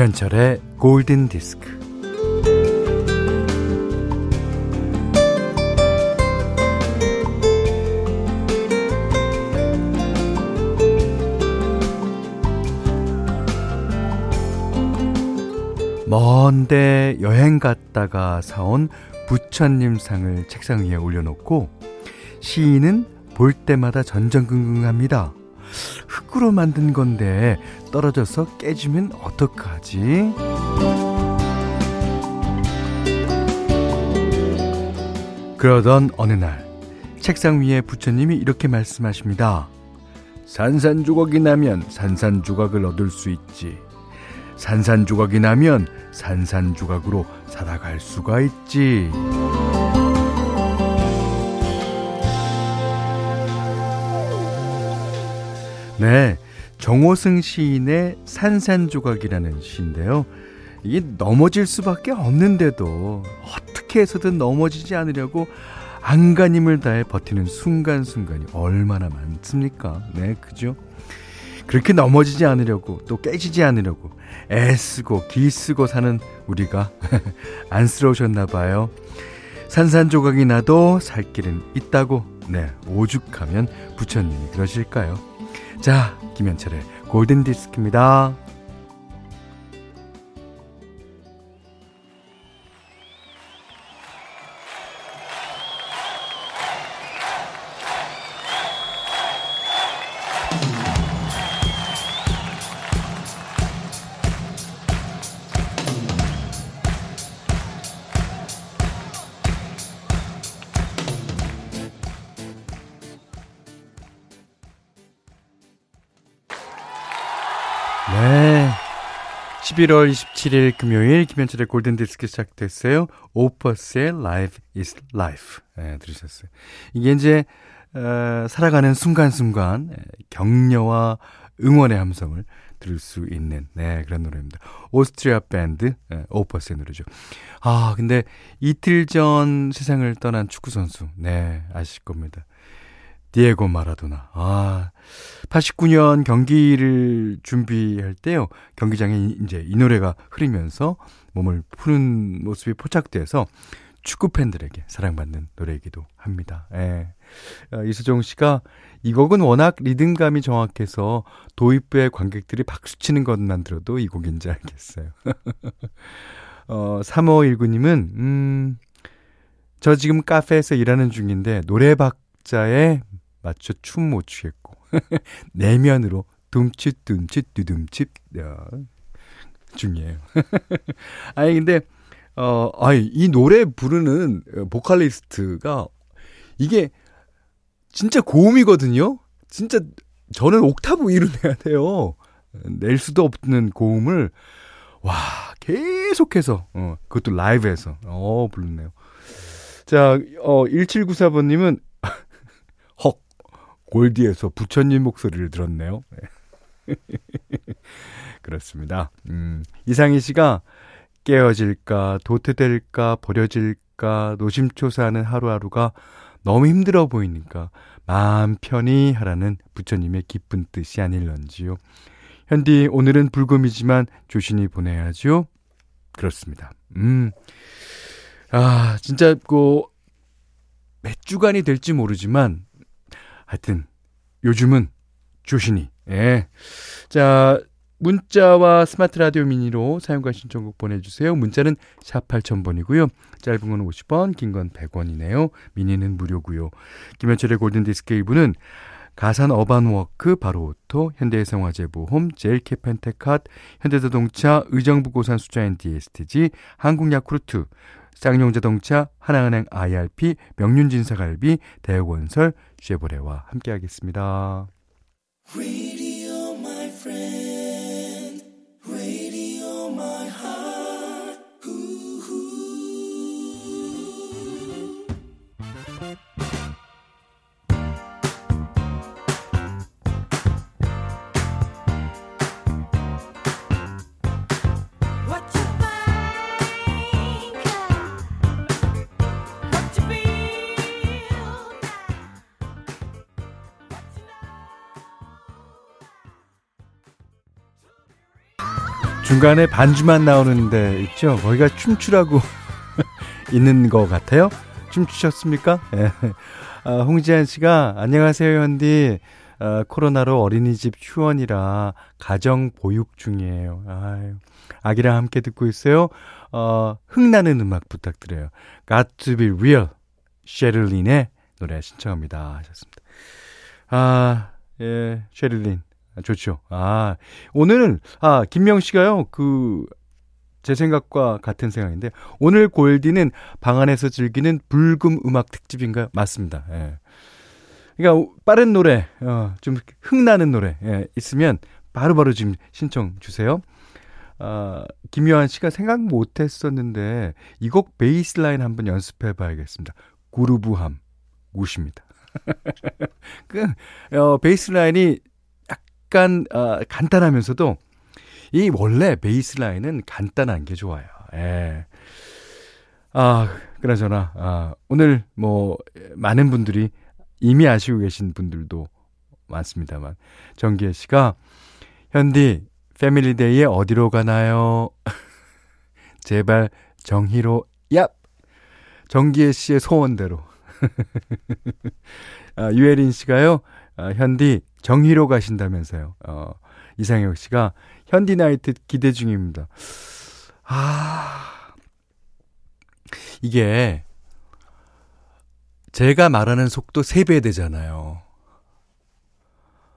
김현철의 골든 디스크. 먼데 여행 갔다가 사온 부처님 상을 책상 위에 올려놓고 시인은 볼 때마다 전전긍긍합니다. 흙으로 만든 건데 떨어져서 깨지면 어떡하지? 그러던 어느 날 책상 위에 부처님이 이렇게 말씀하십니다. 산산조각이 나면 산산조각을 얻을 수 있지. 산산조각이 나면 산산조각으로 살아갈 수가 있지. 네. 정호승 시인의 산산조각이라는 시인데요. 이게 넘어질 수밖에 없는데도 어떻게 해서든 넘어지지 않으려고 안간힘을 다해 버티는 순간순간이 얼마나 많습니까? 네, 그죠? 그렇게 넘어지지 않으려고 또 깨지지 않으려고 애쓰고 기쓰고 사는 우리가 안쓰러우셨나 봐요. 산산조각이 나도 살 길은 있다고 네 오죽하면 부처님이 그러실까요? 자, 김현철의 골든 디스크입니다. 11월 27일 금요일 김현철의 골든디스크 시작됐어요. 오퍼스의 Life is Life. 네, 들으셨어요. 이게 이제, 어, 살아가는 순간순간 격려와 응원의 함성을 들을 수 있는, 네, 그런 노래입니다. 오스트리아 밴드, 네, 오퍼스의 노래죠. 아, 근데 이틀 전 세상을 떠난 축구 선수, 네, 아실 겁니다. 디에고 마라도나. 아, 89년 경기를 준비할 때요. 경기장에 이제 이 노래가 흐르면서 몸을 푸는 모습이 포착돼서 축구 팬들에게 사랑받는 노래이기도 합니다. 예. 아, 이수종 씨가 이 곡은 워낙 리듬감이 정확해서 도입부의 관객들이 박수치는 것만 들어도 이 곡인지 알겠어요. 어, 3519님은, 음, 저 지금 카페에서 일하는 중인데 노래 박자에 맞춰 춤 못 추겠고 내면으로 둠칫 둠칫 두둠칫 중이에요. 아니 근데 어 아니 이 노래 부르는 보컬리스트가 이게 진짜 고음이거든요. 진짜 저는 옥타브 위로 내야 돼요. 낼 수도 없는 고음을 와 계속해서 어 그것도 라이브에서 어 부르네요. 자, 어 1794번님은 골디에서 부처님 목소리를 들었네요. 네. 그렇습니다. 음, 이상희 씨가 깨어질까, 도태될까, 버려질까, 노심초사하는 하루하루가 너무 힘들어 보이니까 마음 편히 하라는 부처님의 기쁜 뜻이 아닐런지요. 현디, 오늘은 불금이지만 조신히 보내야죠. 그렇습니다. 음. 아, 진짜, 그, 몇 주간이 될지 모르지만, 하여튼 요즘은 조신이 예. 자, 문자와 스마트 라디오 미니로 사용과 신청곡 보내주세요. 문자는 샵 8000번이고요. 짧은 건 50원, 긴 건 100원이네요. 미니는 무료고요. 김현철의 골든디스크 1부는 가산 어반워크, 바로오토, 현대해상화재보험, 제일캐펜테캇, 현대자동차, 의정부 고산 수자인 DSTG, 한국야쿠르트, 쌍용자동차, 하나은행 IRP, 명륜진사갈비, 대원설, 쉐보레와 함께하겠습니다. 중간에 반주만 나오는데 있죠? 거기가 춤추라고 있는 것 같아요. 춤추셨습니까? 예. 아, 홍지한 씨가 안녕하세요 현디. 아, 코로나로 어린이집 휴원이라 가정 보육 중이에요. 아유, 아기랑 함께 듣고 있어요. 어, 흥나는 음악 부탁드려요. Got to be real. 셰를린의 노래 신청합니다. 하셨습니다. 아, 예, 셰를린. 좋죠. 아, 오늘은, 아, 김명 씨가요, 그, 제 생각과 같은 생각인데, 오늘 골디는 방 안에서 즐기는 불금 음악 특집인가요? 맞습니다. 예. 그러니까 빠른 노래, 어, 좀 흥나는 노래, 예, 있으면 바로바로 바로 지금 신청 주세요. 아, 김요한 씨가 생각 못 했었는데, 이 곡 베이스 라인 한번 연습해 봐야겠습니다. 구루부함, 우십니다. 그, 어, 베이스 라인이 약간, 어, 간단하면서도, 이 원래 베이스 라인은 간단한 게 좋아요. 예. 아, 그나저나, 아, 오늘 뭐, 많은 분들이 이미 아시고 계신 분들도 많습니다만 정기혜 씨가 현디 패밀리데이에 어디로 가나요? 제발 정희로 얍 정기혜 씨의 소원대로 아, 유혜린 씨가요 아, 현디 정희로 가신다면서요 어, 이상혁 씨가 현디 나이트 기대 중입니다 아 이게 제가 말하는 속도 3배 되잖아요.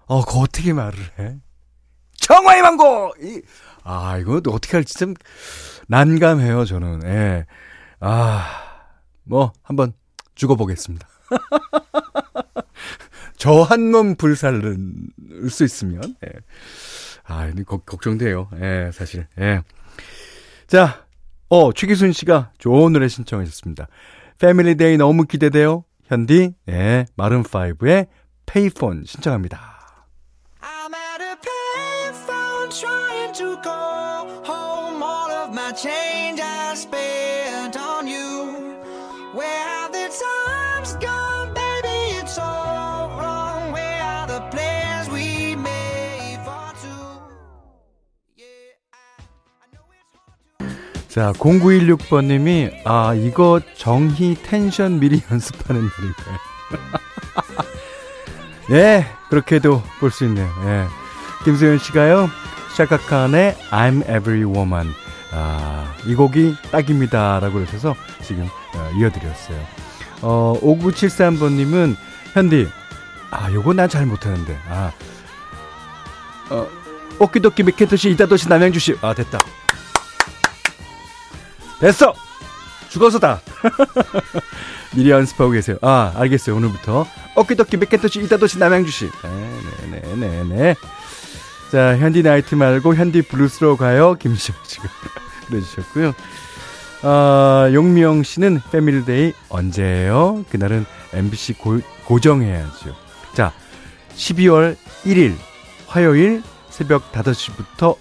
어, 그거 어떻게 말을 해? 정화의 망고! 이, 아, 이거 어떻게 할지 참 난감해요, 저는. 예. 아, 뭐, 한번 죽어보겠습니다. 저 한 몸 불살을 수 있으면, 예. 아, 거, 걱정돼요. 예, 사실. 예. 자, 어, 최기순 씨가 좋은 노래 신청하셨습니다. Family Day 너무 기대돼요. 현디, 예, Maroon 5의 페이폰 신청합니다. 자, 0916번님이, 아, 이거 정희 텐션 미리 연습하는 노래인가요? 네, 그렇게도 볼 수 있네요. 예. 김소연 씨가요, 샤카칸의 I'm Every Woman. 아, 이 곡이 딱입니다. 라고 그러셔서 지금 어, 이어드렸어요. 어, 5973번님은, 현디, 아, 요거 난잘 못하는데. 아, 어, 오키도키 미케토시 이다도시 남양주시. 아, 됐다. 됐어! 죽어서다! 미리 연습하고 계세요. 아, 알겠어요. 오늘부터. 어깨덕기 몇개도시 이따도시 남양주시. 네네네네. 네, 네, 네. 자, 현디 나이트 말고 현디 블루스로 가요. 김시영 씨가 그래주셨고요. 아, 용미영 씨는 패밀리데이 언제예요? 그날은 MBC 고, 고정해야죠. 자, 12월 1일 화요일 새벽 5시부터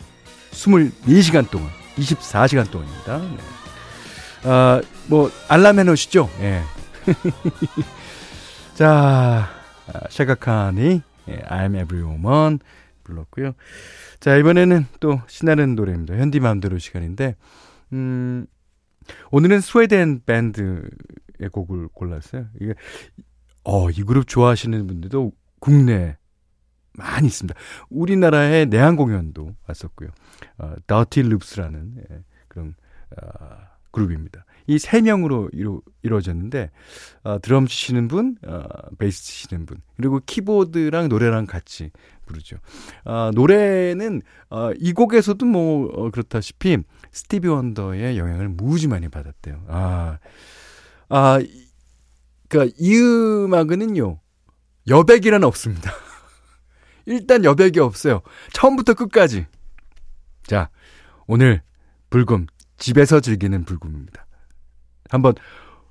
24시간 동안 24시간 동안입니다. 네. 아, 뭐 알람 해 놓으시죠? 예. 자, 샤가칸이 예, I'm Every Woman 불렀고요. 자, 이번에는 또 신나는 노래입니다. 현디 마음대로 시간인데 음 오늘은 스웨덴 밴드의 곡을 골랐어요. 이게 어, 이 그룹 좋아하시는 분들도 국내 많이 있습니다. 우리나라의 내한 공연도 왔었고요. 어, 더티 룹스라는 예, 그런 어, 그룹입니다. 이 세 명으로 이루, 이루어졌는데 어, 드럼 치시는 분, 어, 베이스 치시는 분, 그리고 키보드랑 노래랑 같이 부르죠. 어, 노래는 어, 이 곡에서도 뭐 어, 그렇다시피 스티비 원더의 영향을 무지 많이 받았대요. 아, 아, 그러니까 이 음악은요 여백이란 없습니다. 일단 여백이 없어요. 처음부터 끝까지. 자, 오늘 불금 집에서 즐기는 불금입니다. 한번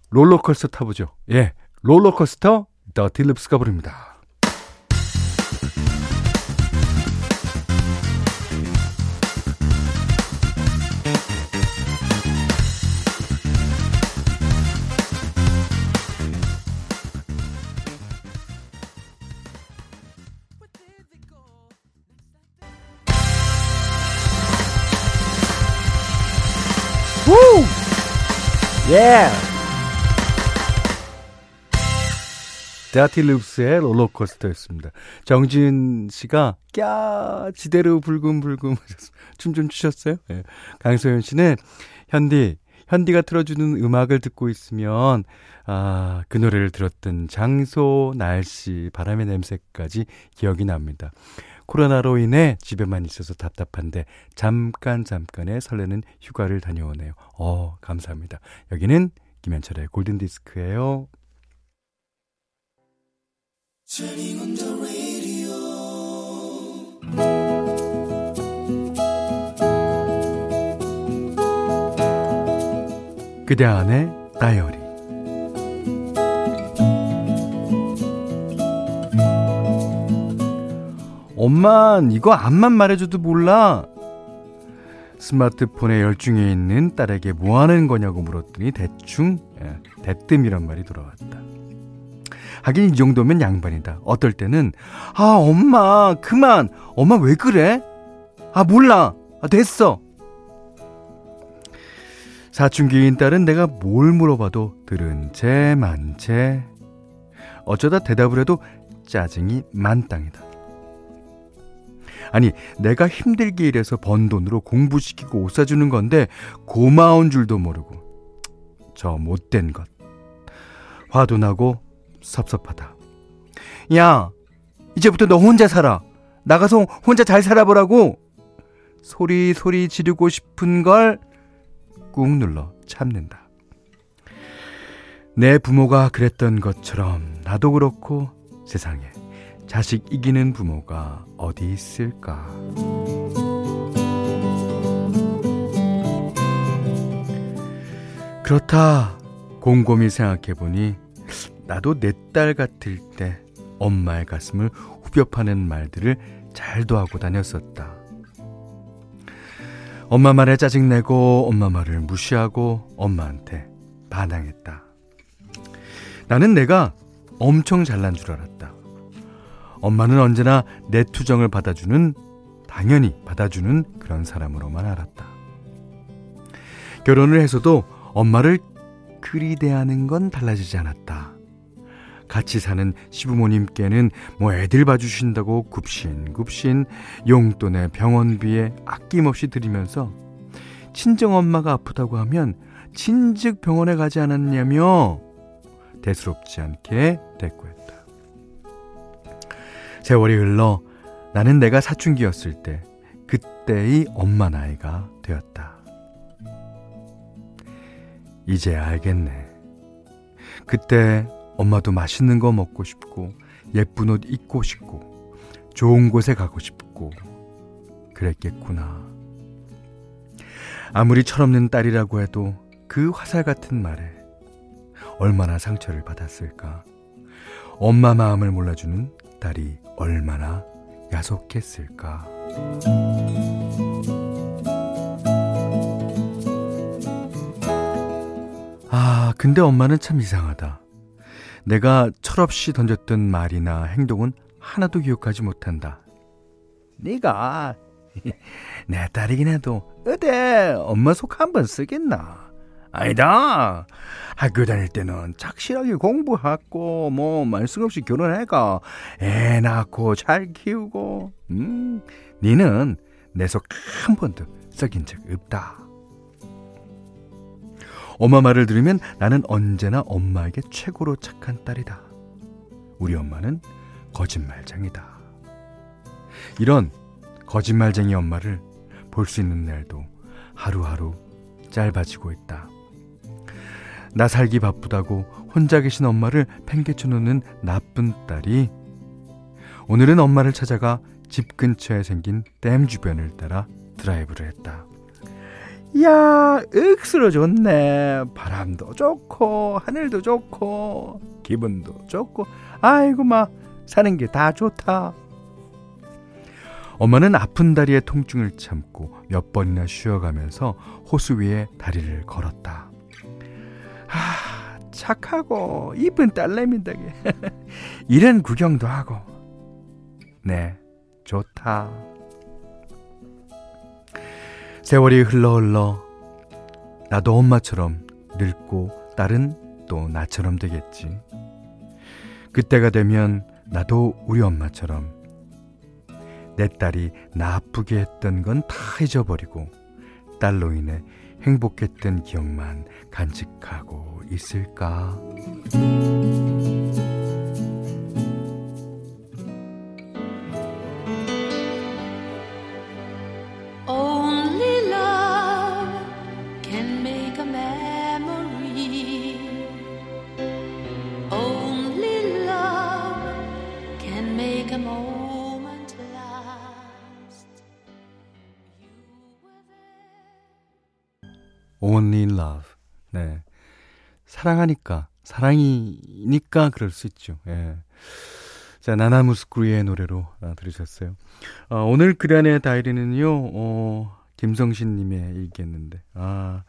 롤러코스터 타보죠. 예, 롤러코스터 더 딜립스가 부릅니다. 예! 데아틸룹스의 롤러코스터였습니다. 정진 씨가 꺄 지대로 불금불금 춤 좀 추셨어요? 네. 강소연 씨는 현디 현디가 틀어주는 음악을 듣고 있으면 아, 그 노래를 들었던 장소, 날씨, 바람의 냄새까지 기억이 납니다. 코로나로 인해 집에만 있어서 답답한데 잠깐 잠깐의 설레는 휴가를 다녀오네요. 어, 감사합니다. 여기는 김현철의 골든 디스크예요. 그대 안의 다이어리 엄만 이거 앞만 말해줘도 몰라. 스마트폰에 열중해 있는 딸에게 뭐 하는 거냐고 물었더니 대충 예, 대뜸이란 말이 돌아왔다. 하긴 이 정도면 양반이다. 어떨 때는 아 엄마 그만! 엄마 왜 그래? 아 몰라! 아, 됐어! 사춘기인 딸은 내가 뭘 물어봐도 들은 채 만채. 어쩌다 대답을 해도 짜증이 만땅이다. 아니 내가 힘들게 일해서 번 돈으로 공부시키고 옷 사주는 건데 고마운 줄도 모르고 저 못된 것 화도 나고 섭섭하다. 야 이제부터 너 혼자 살아 나가서 혼자 잘 살아보라고 소리 소리 지르고 싶은 걸 꾹 눌러 참는다. 내 부모가 그랬던 것처럼 나도 그렇고 세상에 자식 이기는 부모가 어디 있을까? 그렇다 곰곰이 생각해보니 나도 내 딸 같을 때 엄마의 가슴을 후벼 파는 말들을 잘도 하고 다녔었다. 엄마 말에 짜증내고 엄마 말을 무시하고 엄마한테 반항했다. 나는 내가 엄청 잘난 줄 알았다. 엄마는 언제나 내 투정을 받아주는, 당연히 받아주는 그런 사람으로만 알았다. 결혼을 해서도 엄마를 그리 대하는 건 달라지지 않았다. 같이 사는 시부모님께는 뭐 애들 봐주신다고 굽신굽신 용돈에 병원비에 아낌없이 드리면서 친정 엄마가 아프다고 하면 친즉 병원에 가지 않았냐며 대수롭지 않게 대꾸했다. 세월이 흘러 나는 내가 사춘기였을 때 그때의 엄마 나이가 되었다. 이제 알겠네. 그때 엄마도 맛있는 거 먹고 싶고 예쁜 옷 입고 싶고 좋은 곳에 가고 싶고 그랬겠구나. 아무리 철없는 딸이라고 해도 그 화살 같은 말에 얼마나 상처를 받았을까. 엄마 마음을 몰라주는 딸이 얼마나 야속했을까. 아, 근데 엄마는 참 이상하다. 내가 철없이 던졌던 말이나 행동은 하나도 기억하지 못한다. 네가 내 딸이긴 해도 어때 엄마 속 한 번 쓰겠나? 아니다. 학교 다닐 때는 착실하게 공부하고 뭐 말씀 없이 결혼해가 애 낳고 잘 키우고 음 니는 내 속 한 번도 썩인 적 없다. 엄마 말을 들으면 나는 언제나 엄마에게 최고로 착한 딸이다. 우리 엄마는 거짓말쟁이다. 이런 거짓말쟁이 엄마를 볼 수 있는 날도 하루하루 짧아지고 있다. 나 살기 바쁘다고 혼자 계신 엄마를 팽개쳐 놓는 나쁜 딸이 오늘은 엄마를 찾아가 집 근처에 생긴 댐 주변을 따라 드라이브를 했다. 야, 억수로 좋네. 바람도 좋고, 하늘도 좋고, 기분도 좋고, 아이고, 막, 사는 게 다 좋다. 엄마는 아픈 다리의 통증을 참고 몇 번이나 쉬어가면서 호수 위에 다리를 걸었다. 아, 착하고, 이쁜 딸내미인데. 이런 구경도 하고. 네, 좋다. 세월이 흘러 흘러 나도 엄마처럼 늙고 딸은 또 나처럼 되겠지. 그때가 되면 나도 우리 엄마처럼 내 딸이 나 아프게 했던 건 다 잊어버리고 딸로 인해 행복했던 기억만 간직하고 있을까? Only love. 네. 사랑하니까, 사랑이니까 그럴 수 있죠. 예. 자, 나나무스쿠리의 노래로 아, 들으셨어요. 어, 오늘 그란의 다이리는요, 어, 김성신 님의 일기였는데, 아,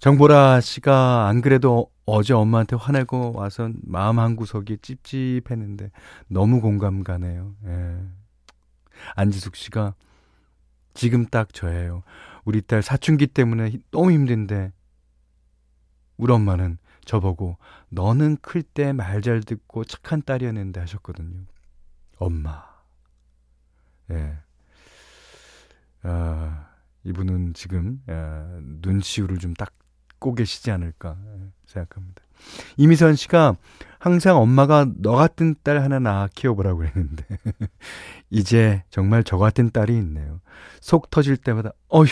정보라 씨가 안 그래도 어제 엄마한테 화내고 와서 마음 한 구석이 찝찝했는데, 너무 공감 가네요. 예. 안지숙 씨가 지금 딱 저예요. 우리 딸 사춘기 때문에 너무 힘든데 우리 엄마는 저보고 너는 클 때 말 잘 듣고 착한 딸이었는데 하셨거든요. 엄마. 예. 아, 이분은 지금 아, 눈시울을 좀 닦고 계시지 않을까 생각합니다. 이미선 씨가 항상 엄마가 너 같은 딸 하나 낳아 키워보라고 했는데 이제 정말 저 같은 딸이 있네요. 속 터질 때마다 어휴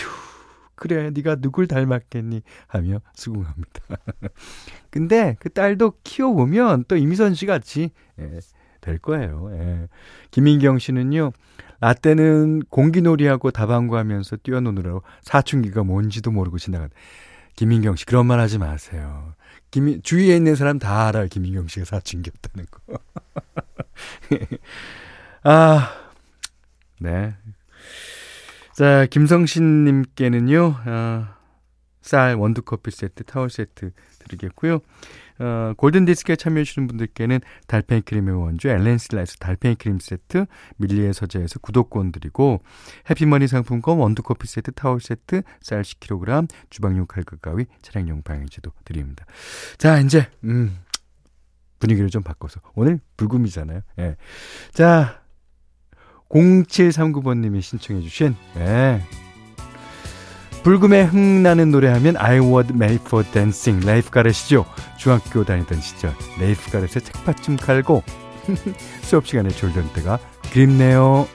그래 네가 누굴 닮았겠니 하며 수긍합니다. 근데 그 딸도 키워보면 또 이미선 씨 같이 예, 될 거예요. 예. 김인경 씨는요. 라떼는 공기놀이하고 다방구 하면서 뛰어노느라고 사춘기가 뭔지도 모르고 지나간 김인경 씨 그런 말 하지 마세요. 김 주위에 있는 사람 다 알아요. 김인경 씨가 사춘기였다는 거. 아, 네. 자, 김성신님께는요, 어, 쌀 원두커피 세트, 타월 세트 드리겠고요. 어, 골든디스크에 참여해주시는 분들께는 달팽이 크림의 원조 엘렌슬라에서 달팽이 크림 세트, 밀리의 서재에서 구독권 드리고 해피머니 상품권 원두커피 세트, 타월 세트, 쌀 10kg, 주방용 칼국 가위, 차량용 방향지도 드립니다. 자, 이제 음, 분위기를 좀 바꿔서 오늘 불금이잖아요. 예. 자, 0739번님이 신청해 주신, 네. 불금에 흥나는 노래하면 I was made for dancing. 레이프 가렛이죠. 중학교 다니던 시절 레이프 가렛에 책받침 깔고 수업 시간에 졸던 때가 그립네요.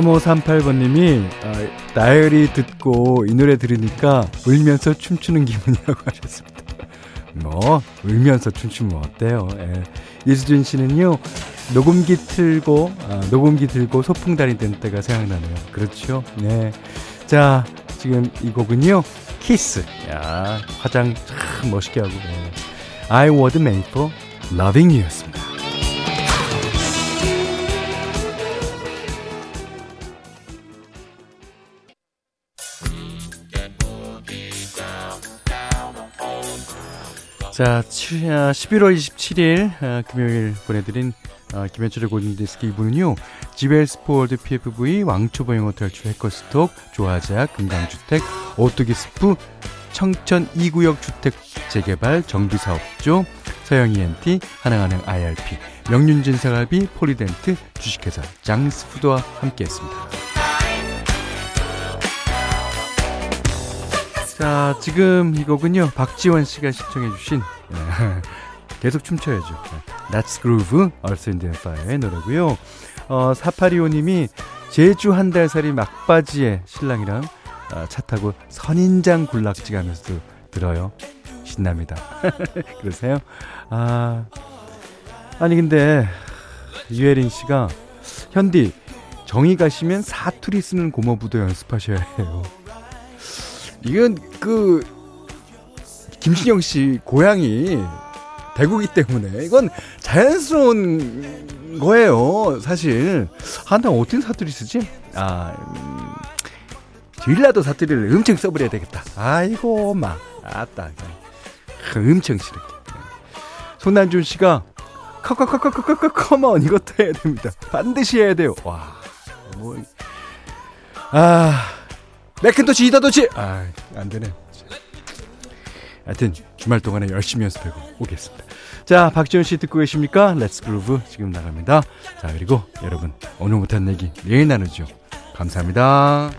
3538번님이 어, 나열이 듣고 이 노래 들으니까 울면서 춤추는 기분이라고 하셨습니다. 뭐 울면서 춤추면 어때요? 예. 이수진 씨는요 녹음기 틀고 아, 녹음기 들고 소풍 다니던 때가 생각나네요. 그렇죠? 네. 자 지금 이 곡은요 키스. 야 화장 참 멋있게 하고. 네. I was made for loving you였습니다. 자, 11월 27일 어, 금요일 보내드린 어, 김현철의 골든디스크 2부는요. 지웰스포드 PFV, 왕초보영 호텔 해커스톡, 조화자, 금강주택, 오뚜기스프, 청천 2구역 주택 재개발 정비사업조, 서영 ENT, 하나은행 IRP, 명륜진 생활비, 폴리덴트, 주식회사 장스푸드와 함께했습니다. 자, 지금 이 곡은요, 박지원 씨가 신청해주신, 네, 계속 춤춰야죠. That's Groove, Earth, Wind and Fire의 노래고요. 어, 4825님이 제주 한 달 살이 막바지에 신랑이랑 어, 차 타고 선인장 굴락지 가면서 들어요. 신납니다. 그러세요? 아, 아니, 근데, 유혜린 씨가, 현디, 정이 가시면 사투리 쓰는 고모부도 연습하셔야 해요. 이건 그 김신영 씨 고향이 대구기 때문에 이건 자연스러운 거예요. 사실 한나 어떤 사투리 쓰지? 아 음, 전라도 사투리를 엄청 써버려야 되겠다. 아이고 막 아따 엄청 싫게. 손난준 씨가 커커커커커커 커먼 이것도 해야 됩니다. 반드시 해야 돼요. 와, 뭐, 아, 맥킨토시 이다도치! 아, 안 되네. 하여튼, 주말 동안에 열심히 연습하고 오겠습니다. 자, 박지원 씨 듣고 계십니까? Let's Groove 지금 나갑니다. 자, 그리고 여러분, 오늘 못한 얘기 내일 나누죠. 감사합니다.